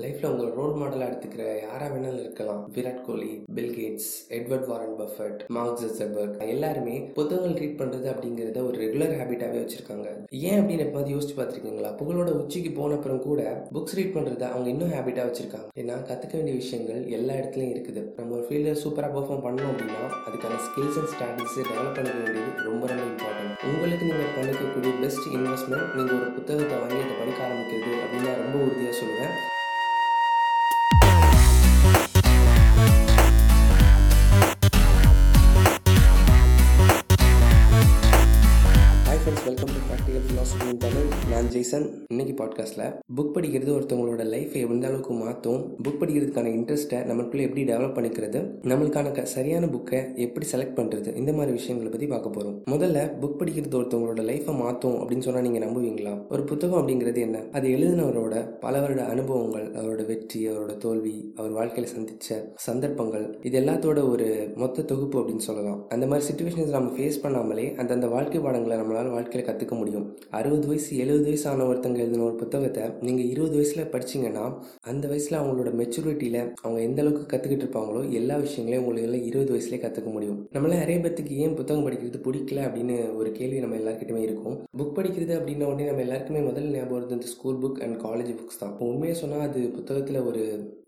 லைஃப்பில் உங்கள் ரோல் மாடலாக எடுத்துக்கிற யாராக வேணாலும் இருக்கலாம். Virat Kohli Bill Gates Edward Warren Buffett Mark Zuckerberg எல்லாருமே புத்தகங்கள் ரீட் பண்ணுறது அப்படிங்கிறத ஒரு ரெகுலர் ஹேபிட்டாகவே வச்சுருக்காங்க. ஏன் அப்படின்னு எப்போது யோசிச்சு பார்த்துருக்கீங்களா? புகழோட உச்சிக்கு போன அப்புறம் கூட புக்ஸ் ரீட் பண்ணுறத அவங்க இன்னும் ஹேபிட்டாக வச்சுருக்காங்க. ஏன்னா கற்றுக்க வேண்டிய விஷயங்கள் எல்லா இடத்துலையும் இருக்குது. நம்ம ஒரு ஃபீல்டில் சூப்பராக பெர்ஃபார்ம் பண்ணோம் அப்படின்னா அதுக்கான ஸ்கில்ஸ் அண்ட் ஸ்ட்ராட்டஜிஸை டெவலப் பண்ண வேண்டியது ரொம்ப ரொம்ப இம்பார்ட்டன்ட் உங்களுக்கு நீங்கள் பண்ணிக்கக்கூடிய பெஸ்ட் இன்வெஸ்ட்மெண்ட் நீங்கள் ஒரு புத்தகத்தை வாங்கி அதை படிக்க ஆரம்பிக்கிறது அப்படின்னு நான் ரொம்ப உறுதியாக சொல்லுவேன். நான் ஜெய்சன் இன்னைக்கு பாட்காஸ்ட்டில் புக் படிக்கிறது ஒருத்தவங்களோட லைஃப்பை எந்த அளவுக்கு மாற்றும் புக் படிக்கிறதுக்கான இன்ட்ரெஸ்ட்டை நமக்குள்ளே எப்படி டெவலப் பண்ணிக்கிறது நம்மளுக்கான க சரியான புக்கை எப்படி செலக்ட் பண்ணுறது இந்த மாதிரி விஷயங்களை பற்றி பார்க்க போகிறோம் முதல்ல புக் படிக்கிறது ஒருத்தவங்களோட லைஃப்பை மாற்றும் அப்படின்னு சொன்னால் நீங்கள் நம்புவீங்களா? ஒரு புத்தகம் அப்படிங்கிறது என்ன? அது எழுதினவரோட பல வருட அனுபவங்கள் அவரோட வெற்றி அவரோட தோல்வி அவர் வாழ்க்கையில் சந்தித்த சந்தர்ப்பங்கள் இது எல்லாத்தோட ஒரு மொத்த தொகுப்பு அப்படின்னு சொல்லலாம். அந்த மாதிரி சுச்சுவேஷன்ஸ் நம்ம ஃபேஸ் பண்ணாமலே அந்தந்த வாழ்க்கை பாடங்களை நம்மளால் வாழ்க்கையில் கற்றுக்க முடியும். அறுபது வயசு எழுபது வயசான ஆன ஒருத்தங்க எழுதின ஒரு புத்தகத்தை நீங்கள் இருபது வயசில் படிச்சீங்கன்னா அந்த வயசில் அவங்களோட மெச்சூரிட்டியில் அவங்க எந்த அளவுக்கு கற்றுக்கிட்டு இருப்பாங்களோ எல்லா விஷயங்களையும் உங்களுக்கு இருபது வயசுலேயே கற்றுக்க முடியும். நம்மள நிறைய பேத்துக்கு ஏன் புத்தகம் படிக்கிறது பிடிக்கல அப்படின்னு ஒரு கேள்வி நம்ம எல்லாருக்கிட்டுமே இருக்கும். புக் படிக்கிறது அப்படின்ன உடனே நம்ம எல்லாருக்குமே முதல்ல ஞாபகம் வருது இந்த school book and college books தான். இப்போ உண்மையாக சொன்னால் அது புத்தகத்தில் ஒரு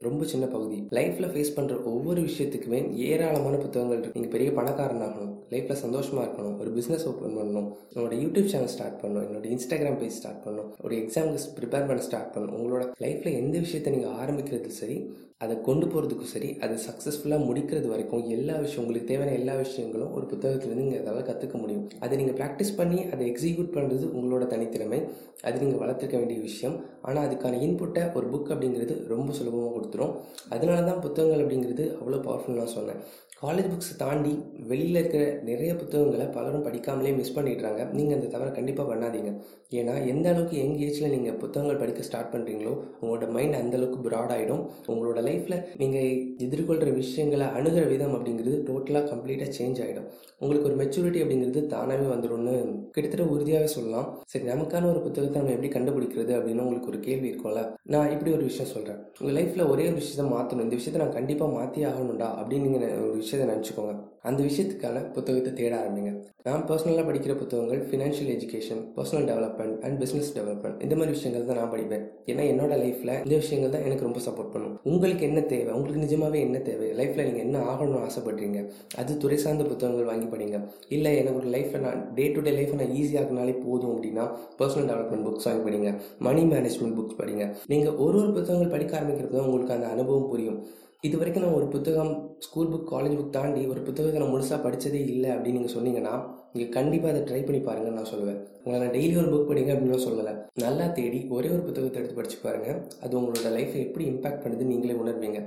ரொம்ப சின்ன பகுதி. லைஃப்பில் ஃபேஸ் பண்ணுற ஒவ்வொரு விஷயத்துக்குமே ஏராளமான புத்தகங்கள் இருக்கு. நீங்கள் பெரிய பணக்காரனாகணும் லைஃப்பில் சந்தோஷமாக இருக்கணும் ஒரு பிஸ்னஸ் ஓப்பன் பண்ணணும் உங்களோட யூடியூப் சேனல் ஸ்டார்ட் பண்ணணும் என்னோட இன்ஸ்டாகிராம் பேஜ் ஸ்டார்ட் பண்ணணும் ஒரு எக்ஸாமுக்கு ப்ரிப்பேர் பண்ண ஸ்டார்ட் பண்ணணும். உங்களோட லைஃப்பில் எந்த விஷயத்தை நீங்கள் ஆரம்பிக்கிறது சரி அதை கொண்டு போகிறதுக்கும் சரி அதை சக்ஸஸ்ஃபுல்லாக முடிக்கிறது வரைக்கும் எல்லா விஷயம் உங்களுக்கு தேவையான எல்லா விஷயங்களும் ஒரு புத்தகத்துலேருந்து நீங்கள் அதால் கற்றுக்க முடியும். அதை நீங்கள் ப்ராக்டிஸ் பண்ணி அதை எக்ஸிக்யூட் பண்ணுறது உங்களோட தனித்திறமை. அது நீங்கள் வளர்த்துக்க வேண்டிய விஷயம். ஆனால் அதுக்கான இன்புட்டை ஒரு புக் அப்படிங்கிறது ரொம்ப சுலபமாக கொடுத்துரும். அதனால தான் புத்தகங்கள் அப்படிங்கிறது அவ்வளோ பவர்ஃபுல் நான் சொன்னேன். காலேஜ் புக்ஸை தாண்டி வெளியில் இருக்கிற நிறைய புத்தகங்களை பலரும் படிக்காமலே மிஸ் பண்ணிடுறாங்க. நீங்கள் அந்த தவறை கண்டிப்பாக பண்ணாதீங்க. ஏன்னா எந்த அளவுக்கு யங் ஏஜில் நீங்கள் புத்தகங்கள் படிக்க ஸ்டார்ட் பண்ணுறீங்களோ உங்களோட மைண்ட் அந்தளவுக்கு ஆகிடும் உங்களோட லைஃப்பில் நீங்கள் எதிர்கொள்கிற விஷயங்களை அணுகிற விதம் அப்படிங்கிறது டோட்டலாக கம்ப்ளீட்டாக சேஞ்ச் ஆகிடும் உங்களுக்கு ஒரு மெச்சூரிட்டி அப்படிங்கிறது தானாகவே வந்துடும்னு கிட்டத்தட்ட உறுதியாகவே சொல்லலாம். சரி நமக்கான ஒரு புத்தகத்தை நம்ம எப்படி கண்டுபிடிக்கிறது அப்படின்னு உங்களுக்கு ஒரு கேள்வி இருக்கும்ல? நான் இப்படி ஒரு விஷயம் சொல்கிறேன் உங்கள் லைஃப்பில் ஒரே ஒரு விஷயத்தை மாற்றணும் இந்த விஷயத்தை நான் கண்டிப்பாக மாற்றி ஆகணும்டா அப்படின்னு நீங்கள் ஒரு விஷயத்தை நினச்சிக்கோங்க. அந்த விஷயத்துக்கான புத்தகத்தை தேட ஆரம்பிங்க. நான் பர்சனலாக படிக்கிற புத்தகங்கள் financial education personal development and business development இந்த மாதிரி விஷயங்கள் தான் நான் படிப்பேன். ஏன்னா என்னோட லைஃப்பில் இந்த விஷயங்கள் தான் எனக்கு ரொம்ப சப்போர்ட் பண்ணும். உங்களுக்கு என்ன தேவை? உங்களுக்கு நிஜமாவே என்ன தேவை? லைஃப்பில் நீங்கள் என்ன ஆகணும்னு ஆசைப்படுறீங்க? அது துறை சார்ந்த புத்தகங்கள் வாங்கி படிங்க. இல்லை எனக்கு ஒரு லைஃப்பில் நான் டே டு டே லைஃப்பை நான் ஈஸியாகினாலே போதும் அப்படின்னா பர்சனல் டெவலப்மெண்ட் புக்ஸ் வாங்கி படிங்க. மணி மேனேஜ்மெண்ட் புக்ஸ் படிங்க. நீங்கள் ஒரு ஒரு புத்தகங்கள் படிக்க ஆரம்பிக்கிறது தான் உங்களுக்கு அந்த அனுபவம் புரியும். இது வரைக்கும் நான் ஒரு புத்தகம் ஸ்கூல் புக் காலேஜ் புக் தாண்டி ஒரு புத்தகத்தை நான் முழுசாக படித்ததே இல்லை அப்படின்னு நீங்கள் சொன்னீங்கன்னா நீங்கள் கண்டிப்பாக அதை ட்ரை பண்ணி பாருங்கன்னு நான் சொல்லுவேன். உங்களை நான் டெய்லி ஒரு புக் படிங்க அப்படின்னு சொல்லலை. நல்லா தேடி ஒரே ஒரு புத்தகத்தை எடுத்து படித்து பாருங்கள் அது உங்களோட லைஃப்பை எப்படி இம்பாக்ட் பண்ணுது நீங்களே உணர்வீங்க.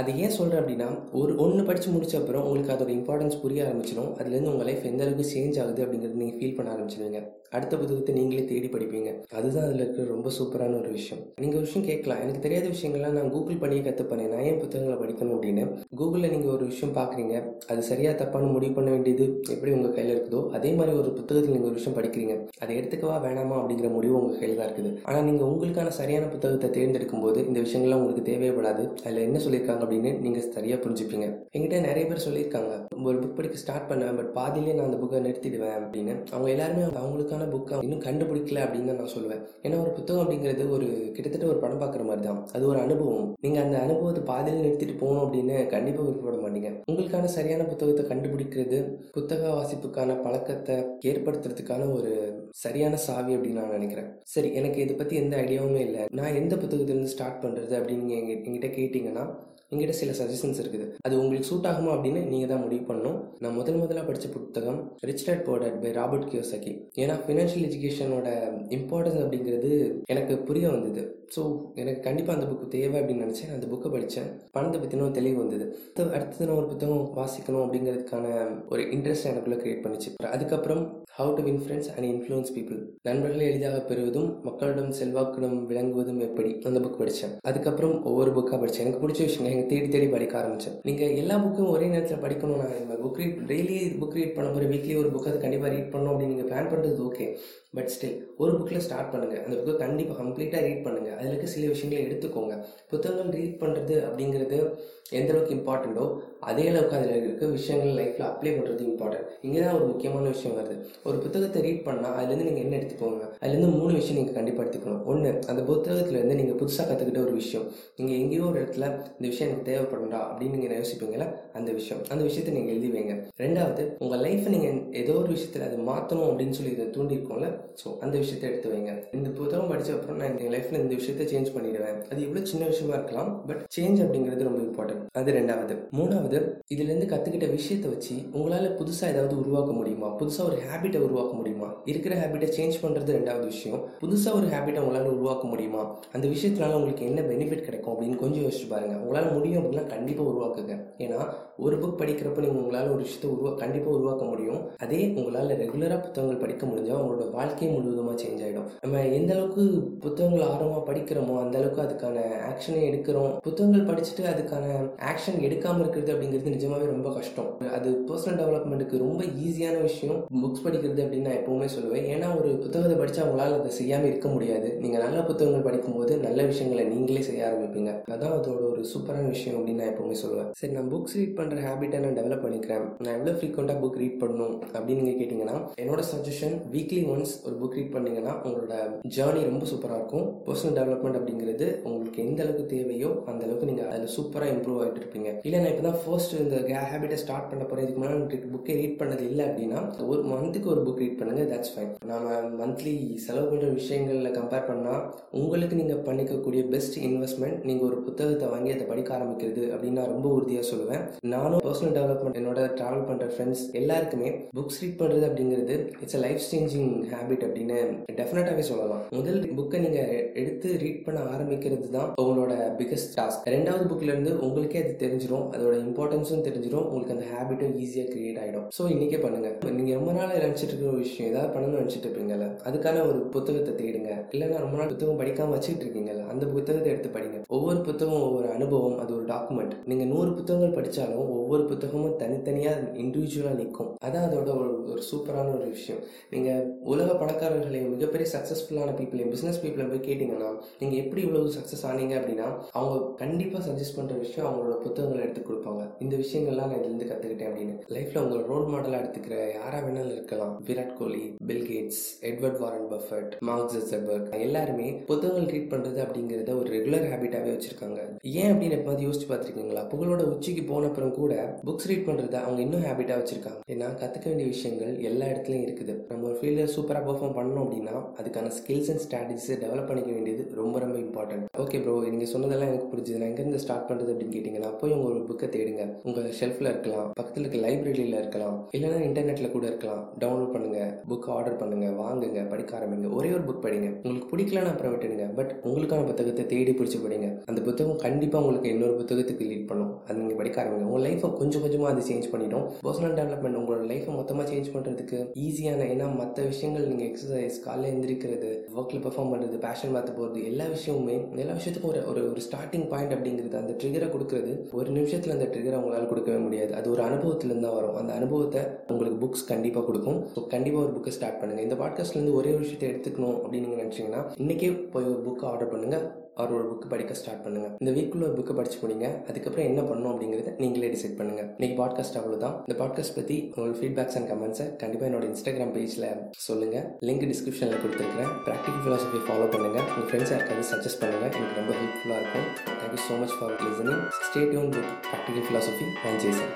அது ஏன் சொல்கிறேன் அப்படின்னா ஒரு ஒன்று படித்து முடிச்ச அப்புறம் உங்களுக்கு அதோட இம்பார்ட்டன்ஸ் புரிய ஆரம்பிச்சிடும். அதுலேருந்து உங்கள் லைஃப் எந்த அளவுக்கு சேஞ்ச் ஆகுது அப்படிங்கிறது நீங்கள் ஃபீல் பண்ண ஆரம்பிச்சிடுவீங்க. அடுத்த புத்தகத்தை நீங்களே தேடி படிப்பீங்க. அதுதான் அதில் இருக்கிற ரொம்ப சூப்பரான ஒரு விஷயம். நீங்கள் ஒரு விஷயம் கேட்கலாம். எனக்கு தெரியாத விஷயங்கள்லாம் நான் கூகுள் பண்ணியே கற்றுப்பேன் நான் ஏன் புத்தகங்களை படிக்கணும் அப்படின்னு. கூகுளில் நீங்கள் ஒரு விஷயம் பார்க்குறீங்க அது சரியாக தப்பான முடிவு பண்ண வேண்டியது எப்படி உங்கள் கையில் இருக்குதோ அதே மாதிரி ஒரு புத்தகத்தில் நீங்கள் ஒரு விஷயம் படிக்கிறீங்க. அதை எடுத்துக்கவா வேணாமா அப்படிங்கிற முடிவு உங்கள் கையில் தான் இருக்குது. ஆனால் நீங்கள் உங்களுக்கான சரியான புத்தகத்தை தேர்ந்தெடுக்கும் போது இந்த விஷயங்கள்லாம் உங்களுக்கு தேவைப்படாது. அதில் என்ன சொல்லியிருக்காங்க அப்படின்னு நீங்கள் சரியாக புரிஞ்சுப்பீங்க. என்கிட்ட நிறைய பேர் சொல்லியிருக்காங்க. ஒரு புக் படிக்க ஸ்டார்ட் பண்ணேன் பட் பாதியிலே நான் அந்த புக்கை நிறுத்திடுவேன் அப்படின்னு. அவங்க எல்லாருமே அவங்களுக்கான புக்கை இன்னும் கண்டுபிடிக்கல அப்படின்னு தான் நான் சொல்லுவேன். ஏன்னா ஒரு புத்தகம் அப்படிங்கிறது ஒரு கிட்டத்தட்ட ஒரு படம் பார்க்குற மாதிரி தான். அது ஒரு அனுபவம். நீங்கள் அந்த அனுபவத்தை பாதியில் நிறுத்திட்டு போகணும் அப்படின்னு கண்டிப்பாக விருப்பப்பட மாட்டீங்க. உங்களுக்கான சரியான புத்தகத்தை கண்டுபிடிக்கிறது புத்தக வாசிப்புக்கான பழக்கத்தை ஏற்படுத்துறதுக்கான ஒரு சரியான சாவி அப்படின்னு நான் நினைக்கிறேன். சரி எனக்கு இதை பற்றி எந்த ஐடியாவுமே இல்லை. நான் எந்த புத்தகத்திலேருந்து ஸ்டார்ட் பண்ணுறது அப்படின்னு நீங்கள் எங்கிட்ட கேட்டிங்கன்னா எங்கிட்ட சில சஜஷன்ஸ் இருக்குது. அது உங்களுக்கு சூட் ஆகுமா அப்படின்னு நீங்கள் தான் முடிவு பண்ணணும். நான் முதல் முதலாக படித்த புத்தகம் Rich Dad Poor Dad by Robert Kiyosaki ஏன்னா ஃபினான்ஷியல் எஜுகேஷனோட இம்பார்ட்டன்ஸ் அப்படிங்கிறது எனக்கு புரிய வந்தது. ஸோ எனக்கு கண்டிப்பாக அந்த புக்கு தேவை அப்படின்னு நினச்சேன். அந்த புக்கை படித்தேன் பணத்தை பற்றின தெளிவு வந்தது. அடுத்தது நான் ஒரு புத்தகம் வாசிக்கணும் அப்படிங்கிறதுக்கான ஒரு இன்ட்ரெஸ்ட் எனக்குள்ளே க்ரியேட் பண்ணிச்சு. அதுக்கப்புறம் how to win friends and influence people நண்பர்களை எளிதாக பெறுவதும் மக்களிடம் செல்வாக்கிடம் விளங்குவதும் எப்படி? அந்த புக் படித்தேன் அதுக்கப்புறம் ஒவ்வொரு புக்காக படித்தேன் எனக்கு பிடிச்ச விஷயம் தேடி தேடி படிக்க ஆரம்பித்தேன் நீங்கள் எல்லா புக்கும் ஒரே நேரத்தில் படிக்கணும் நான் இந்த book read daily book read பண்ண போகிற வீக்லி ஒரு புக் அது கண்டிப்பாக ரீட் பண்ணணும் அப்படின்னு நீங்கள் பிளான் பண்ணுறது ஓகே பட் ஸ்டில் ஒரு புக்கில் ஸ்டார்ட் பண்ணுங்கள் அந்த புக்கை கண்டிப்பாக கம்ப்ளீட்டாக ரீட் பண்ணுங்கள் அதில் இருக்க சில விஷயங்களை எடுத்துக்கோங்க. புத்தகங்கள் ரீட் பண்ணுறது அப்படிங்கிறது எந்த அளவுக்கு இம்பார்ட்டண்ட்டோ அதே அளவுக்கு அதில் இருக்க விஷயங்கள் லைஃப்பில் அப்ளை பண்ணுறது இம்பார்ட்டன்ட் இங்கே தான் ஒரு முக்கியமான விஷயம் வருது. ஒரு புத்தகத்தை ரீட் பண்ணால் அதுலேருந்து நீங்கள் என்ன எடுத்துக்கோங்க? அதுலேருந்து மூணு விஷயம் நீங்கள் கண்டிப்பாக எடுத்துக்கணும். ஒன்று அந்த புத்தகத்துலேருந்து நீங்கள் புதுசாக கற்றுக்கிட்ட ஒரு விஷயம். நீங்கள் எங்கேயோ ஒரு இடத்துல இந்த விஷயம் எனக்கு தேவைப்படும்டா அப்படின்னு நீங்கள் யோசிப்பீங்களா அந்த விஷயம். அந்த விஷயத்தை நீங்கள் எழுதி வைங்க ரெண்டாவது உங்கள் லைஃப்பை நீங்கள் ஏதோ ஒரு விஷயத்தில் அதை மாற்றணும் அப்படின்னு சொல்லி இதை தூண்டிருக்கோம்ல ஸோ அந்த விஷயத்தை எடுத்து வைங்க. இந்த புத்தகம் படித்த அப்புறம் நான் என் லைஃப்பில் இந்த விஷயத்தை சேஞ்ச் பண்ணிடுவேன். அது எவ்வளோ சின்ன விஷயமா இருக்கலாம் பட் சேஞ்ச் அப்படிங்கிறது ரொம்ப இம்பார்ட்டன்ட் அது ரெண்டாவது. மூணாவது இதுலேருந்து கற்றுக்கிட்ட விஷயத்தை வச்சு உங்களால் புதுசாக ஏதாவது உருவாக்க முடியுமா? புதுசாக ஒரு ஹேபிட்டை உருவாக்க முடியுமா? இருக்கிற ஹேபிட்டை சேஞ்ச் பண்ணுறது ரெண்டாவது விஷயம். புதுசாக ஒரு ஹேபிட்டை உங்களால் உருவாக்க முடியுமா? அந்த விஷயத்தினால உங்களுக்கு என்ன பெனிஃபிட் கிடைக்கும் அப்படின்னு கொஞ்சம் யோசிச்சு பாருங்க. உங்களால் முடியும் அப்படின்னா கண்டிப்பாக உருவாக்குங்க. ஏன்னா ஒரு புக் படிக்கிறப்ப நீங்கள் உங்களால் ஒரு விஷயத்தை உருவா கண்டிப்பாக உருவாக்க முடியும். அதே உங்களால் ரெகுலராக புத்தகங்கள் படிக்க முடிஞ்சால் உங்களோட வாழ்க்கை முழுவதுமாக சேஞ்ச் ஆகிடும் நம்ம எந்த அளவுக்கு புத்தகங்கள் ஆர்வமாக படிக்கிறோமோ அந்த அளவுக்கு அதுக்கான ஆக்ஷனை எடுக்கிறோம். புத்தகங்கள் படிச்சுட்டு அதுக்கான ஆக்ஷன் எடுக்காமல் இருக்கிறது அப்படிங்கிறது நிஜமாவே ரொம்ப கஷ்டம். அது பர்சனல் டெவலப்மெண்ட்டுக்கு ரொம்ப ஈஸியான விஷயம். புக்ஸ் படிக்கிறது அப்படின்னு நான் எப்பவுமே சொல்லுவேன். ஏன்னா ஒரு புத்தகத்தை படித்தா உங்களால் அதை செய்யாமல் இருக்க முடியாது. நீங்கள் நல்ல புத்தகங்கள் படிக்கும்போது நல்ல விஷயங்களை நீங்களே செய்ய ஆரம்பிப்பீங்க. அதான் அதோட ஒரு சூப்பரான விஷயம் அப்படின்னு நான் எப்பவுமே சொல்லுவேன். சரி நான் புக்ஸ் ரீட் பண்ணுற ஹேபிட்டை நான் டெவலப் பண்ணிக்கிறேன். நான் எவ்வளோ ஃப்ரீக்வெண்ட்டாக புக் ரீட் பண்ணணும் அப்படின்னு நீங்கள் கேட்டிங்கன்னா என்னோட சஜஷன் வீக்லி ஒன்ஸ் ஒரு புக் ரீட் பண்ணீங்கன்னா உங்களோட ஜேர்னி ரொம்ப சூப்பராக இருக்கும். பர்சனல் டெவலப்மெண்ட் அப்படிங்கிறது உங்களுக்கு எந்த அளவுக்கு தேவையோ அந்த அளவுக்கு நீங்கள் அதில் சூப்பராக இம்ப்ரூவ் ஆகிட்டு இருப்பீங்க. இல்லை நான் இப்போ தான் ஃபர்ஸ்ட் இந்த ஹேபிட்டை ஸ்டார்ட் பண்ண போகிறேன் இதுக்கு முன்னாடி புக்கை ரீட் பண்ணது இல்லை அப்படின்னா ஒரு மந்த்துக்கு ஒரு புக் ரீட் பண்ணுங்கள் தட்ஸ் ஃபைன் நாம மந்த்லி செலவு பண்ணுற விஷயங்களில் கம்பேர் பண்ணால் உங்களுக்கு நீங்கள் பண்ணிக்கக்கூடிய பெஸ்ட் இன்வெஸ்ட்மெண்ட் நீங்கள் ஒரு புத்தகத்தை வாங்கி அதை படிக்க ஆரம்பிக்கிறது அப்படின்னு நான் ரொம்ப உறுதியாக சொல்லுவேன். நானும் பர்சனல் டெவலப்மெண்ட் என்னோட ட்ராவல் பண்ணுற ஃப்ரெண்ட்ஸ் எல்லாருக்குமே புக்ஸ் ரீட் பண்ணுறது அப்படிங்கிறது it's a life changing habit அப்படின்னு டெஃபினட்டாகவே சொல்லலாம். முதல் புக்கை நீங்கள் எடுத்து ரீட் பண்ண ஆரம்பிக்கிறது தான் உங்களோட பிகஸ்ட் டாஸ்க் ரெண்டாவது புக்லேருந்து உங்களுக்கே அது தெரிஞ்சிடும் அதோட இம்பார்ட்டன்ஸும் தெரிஞ்சிடும் உங்களுக்கு அந்த ஹேபிட்டும் ஈஸியாக கிரியேட் ஆகிடும் ஸோ இன்னைக்கே பண்ணுங்க. நீங்கள் ரொம்ப நாள் நினச்சிட்டு இருக்கிற விஷயம் ஏதாவது பண்ணணும்னு நினச்சிட்டு இருப்பீங்கல்ல அதுக்கான ஒரு புத்தகத்தை தேடுங்க. இல்லைன்னா ரொம்ப நாள் புத்தகம் படிக்காமல் வச்சுட்டு இருக்கீங்கல்ல அந்த புத்தகத்தை எடுத்து படிங்க. ஒவ்வொரு புத்தகம் ஒவ்வொரு அனுபவம் அது ஒரு டாக்குமெண்ட் நீங்கள் நூறு புத்தகங்கள் படித்தாலும் ஒவ்வொரு புத்தகமும் தனித்தனியாக இண்டிவிஜுவலாக நிற்கும் அதான் அதோட ஒரு ஒரு சூப்பரான ஒரு விஷயம். நீங்கள் உலக பணக்காரர்களையும் மிகப்பெரிய சக்ஸஸ்ஃபுல்லான பீப்புளையும் பிஸ்னஸ் பீப்புளை போய் கேட்டிங்கன்னா நீங்கள் எப்படி இவ்வளவு சக்ஸஸ் ஆனீங்க அப்படின்னா அவங்க கண்டிப்பாக சஜஸ்ட் பண்ணுற விஷயம் அவங்களோட புத்தகங்களை எடுத்து விஷயங்கள்லாம் நான் இதுலேருந்து கற்றுக்கிட்டேன் அப்படின்னு. லைஃப்பில் உங்கள் ரோல் மாடலாக எடுத்துக்கிற யாராக வேணாலும் இருக்கலாம். Virat Kohli Bill Gates Edward Warren Buffett Mark Zuckerberg எல்லாருமே புத்தகங்கள் ரீட் பண்ணுறது அப்படிங்கிறத ஒரு ரெகுலர் ஹேபிட்டாகவே வச்சுருக்காங்க. ஏன் அப்படின்னு எப்போது யோசிச்சு பார்த்துருக்கீங்களா? புகழோட உச்சிக்கு போன அப்புறம் கூட புக்ஸ் ரீட் பண்ணுறத அவங்க இன்னும் ஹேபிட்டாக வச்சுருக்காங்க. ஏன்னா கற்றுக்க வேண்டிய விஷயங்கள் எல்லா இடத்துலையும் இருக்குது. நம்ம ஒரு ஃபீல்டில் சூப்பராக பர்ஃபார்ம் பண்ணோம் அப்படின்னா அதுக்கான ஸ்கில்ஸ் அண்ட் ஸ்ட்ராட்டஜிஸை டெவலப் பண்ணிக்க வேண்டியது ரொம்ப ரொம்ப இம்பார்ட்டன்ட் ஓகே ப்ரோ நீங்கள் சொன்னதெல்லாம் எனக்கு புரிஞ்சுது. நான் எங்கேருந்து ஸ்டார்ட் பண்ணுறது அப்படின்னு கேட்டிங்கன்னா போய் உங்கள் ஒரு புக்கை தேடுங்க. உங்கள் ஷெல்ஃபில் இருக்கலாம் பக்கத்தில் இருக்க லைப்ரரியில் இருக்கலாம் இல்லைனா இன்டர்நெட்டில் கூட இருக்கலாம். டவுன்லோட் பண்ணுங்கள் புக் ஆர்டர் பண்ணுங்கள் வாங்குங்க படிக்க ஆரம்பிங்க. ஒரே ஒரு புக் படிங்க. உங்களுக்கு பிடிக்கலன்னு அப்புறம் விட்டுடுங்க. பட் உங்களுக்கான புத்தகத்தை தேடி பிடிச்சி படிங்க. அந்த புத்தகம் கண்டிப்பாக உங்களுக்கு இன்னொரு புத்தகத்துக்கு லீட் பண்ணும். அது நீங்கள் படிக்க ஆரம்பிங்க. உங்கள் லைஃப்பை கொஞ்சம் கொஞ்சமாக அது சேஞ்ச் பண்ணிடும். பர்சனல் டெவலப்மெண்ட் உங்களோட லைஃப்பை மொத்தமாக சேஞ்ச் பண்ணுறதுக்கு ஈஸியான ஏன்னா மற்ற விஷயங்கள் நீங்கள் எக்ஸசைஸ் காலையில் எந்திரிக்கிறது ஒர்க்கில் பெர்ஃபார்ம் பண்ணுறது பேஷன் பார்த்து போகிறது எல்லா விஷயமுமே எல்லா விஷயத்துக்கும் ஒரு ஒரு ஒரு ஸ்டார்டிங் பாயிண்ட் அப்படிங்கிறது அந்த ட்ரிகரை கொடுக்குறது ஒரு நிமிஷத்தில் அந்த ட்ரிகரை உங்களால் கொடுக்கவே முடியாது. அது ஒரு அனுபவத்துலேருந்து தான் வரும். அந்த அனுபவத்தை உங்களுக்கு புக்ஸ் கண்டிப்பாக கொடுக்கும். ஸோ கண்டிப்பாக ஒரு புக்கை ஸ்டார்ட் பண்ணுங்கள் இந்த பாட்காஸ்ட்லேருந்து ஒரே ஒரு விஷயத்தை எடுத்துக்கணும் அப்படின்னு நீங்கள் நினச்சிங்கன்னா இன்றைக்கே போய் ஒரு புக்கை ஆர்டர் பண்ணுங்கள் அவர் ஒரு புக்கு படிக்க ஸ்டார்ட் பண்ணுங்க. இந்த வீக்குள்ள ஒரு புக்கை படிச்சு முடிங்க. அதுக்கப்புறம் என்ன பண்ணணும் அப்படிங்கிறத நீங்களே டிசைட் பண்ணுங்க. இன்னைக்கு பாட்காஸ்ட் அவ்வளோதான் இந்த பாட்காஸ்ட் பற்றி உங்களோட ஃபீட்பேக்ஸ் அண்ட் கமெண்ட்ஸை கண்டிப்பாக என்னோட இன்ஸ்டாகிராம் பேஜில் சொல்லுங்க. லிங்க் டிஸ்கிரிப்ஷனில் கொடுத்துருக்கேன் ப்ராக்டிகல் ஃபிலாசபி ஃபாலோ பண்ணுங்க. உங்கள் ஃப்ரெண்ட்ஸ் யாருக்காவது சஜஸ்ட் பண்ணுங்க. எனக்கு ரொம்ப ஹெல்ப்ஃபுல்லாக இருக்கும். Thank you so much for listening stay Yoon with practical philosophy நான் ஜேசன்